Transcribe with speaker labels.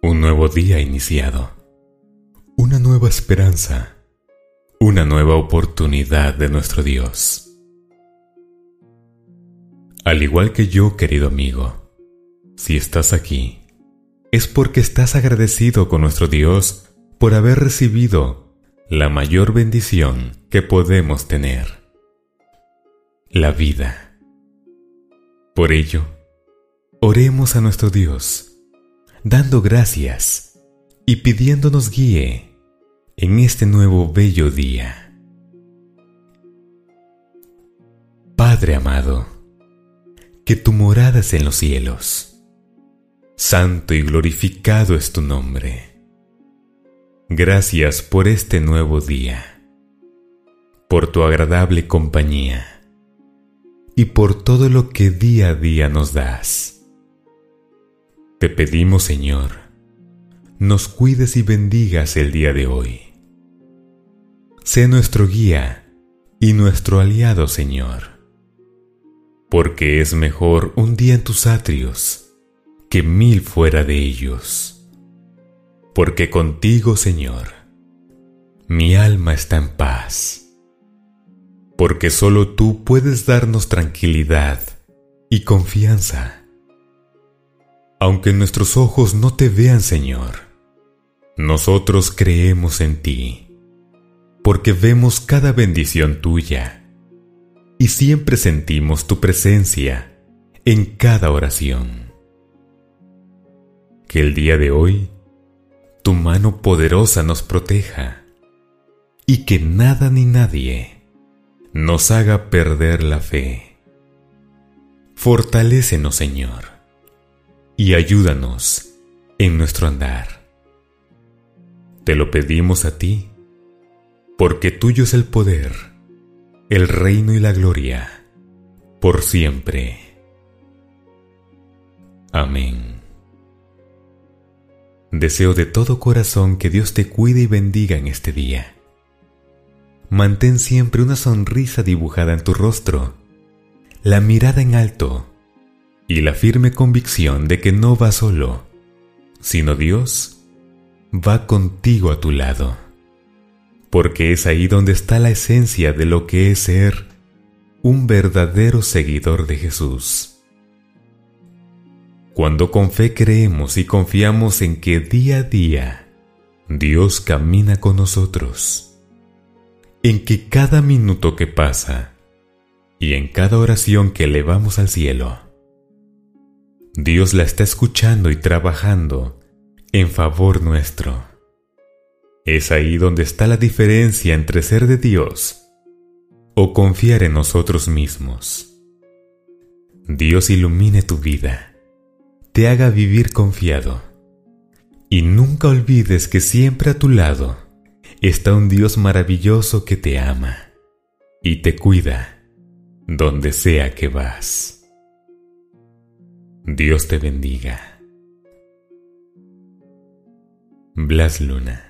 Speaker 1: Un nuevo día iniciado. Una nueva esperanza. Una nueva oportunidad de nuestro Dios. Al igual que yo, querido amigo, si estás aquí, es porque estás agradecido con nuestro Dios por haber recibido la mayor bendición que podemos tener, la vida. Por ello, oremos a nuestro Dios dando gracias y pidiéndonos guíe en este nuevo bello día. Padre amado, que tu morada es en los cielos. Santo y glorificado es tu nombre. Gracias por este nuevo día, por tu agradable compañía y por todo lo que día a día nos das. Te pedimos, Señor, nos cuides y bendigas el día de hoy. Sé nuestro guía y nuestro aliado, Señor, porque es mejor un día en tus atrios que mil fuera de ellos. Porque contigo, Señor, mi alma está en paz. Porque solo tú puedes darnos tranquilidad y confianza aunque nuestros ojos no te vean, Señor, nosotros creemos en ti, porque vemos cada bendición tuya y siempre sentimos tu presencia en cada oración. Que el día de hoy tu mano poderosa nos proteja y que nada ni nadie nos haga perder la fe. Fortalécenos, Señor y ayúdanos en nuestro andar. Te lo pedimos a ti, porque tuyo es el poder, el reino y la gloria, por siempre. Amén. Deseo de todo corazón que Dios te cuide y bendiga en este día. Mantén siempre una sonrisa dibujada en tu rostro, la mirada en alto, y la firme convicción de que no vas solo, sino Dios va contigo a tu lado, porque es ahí donde está la esencia de lo que es ser un verdadero seguidor de Jesús. Cuando con fe creemos y confiamos en que día a día Dios camina con nosotros, en que cada minuto que pasa y en cada oración que elevamos al cielo, Dios la está escuchando y trabajando en favor nuestro. Es ahí donde está la diferencia entre ser de Dios o confiar en nosotros mismos. Dios ilumine tu vida, te haga vivir confiado y nunca olvides que siempre a tu lado está un Dios maravilloso que te ama y te cuida donde sea que vas. Dios te bendiga. Blas Luna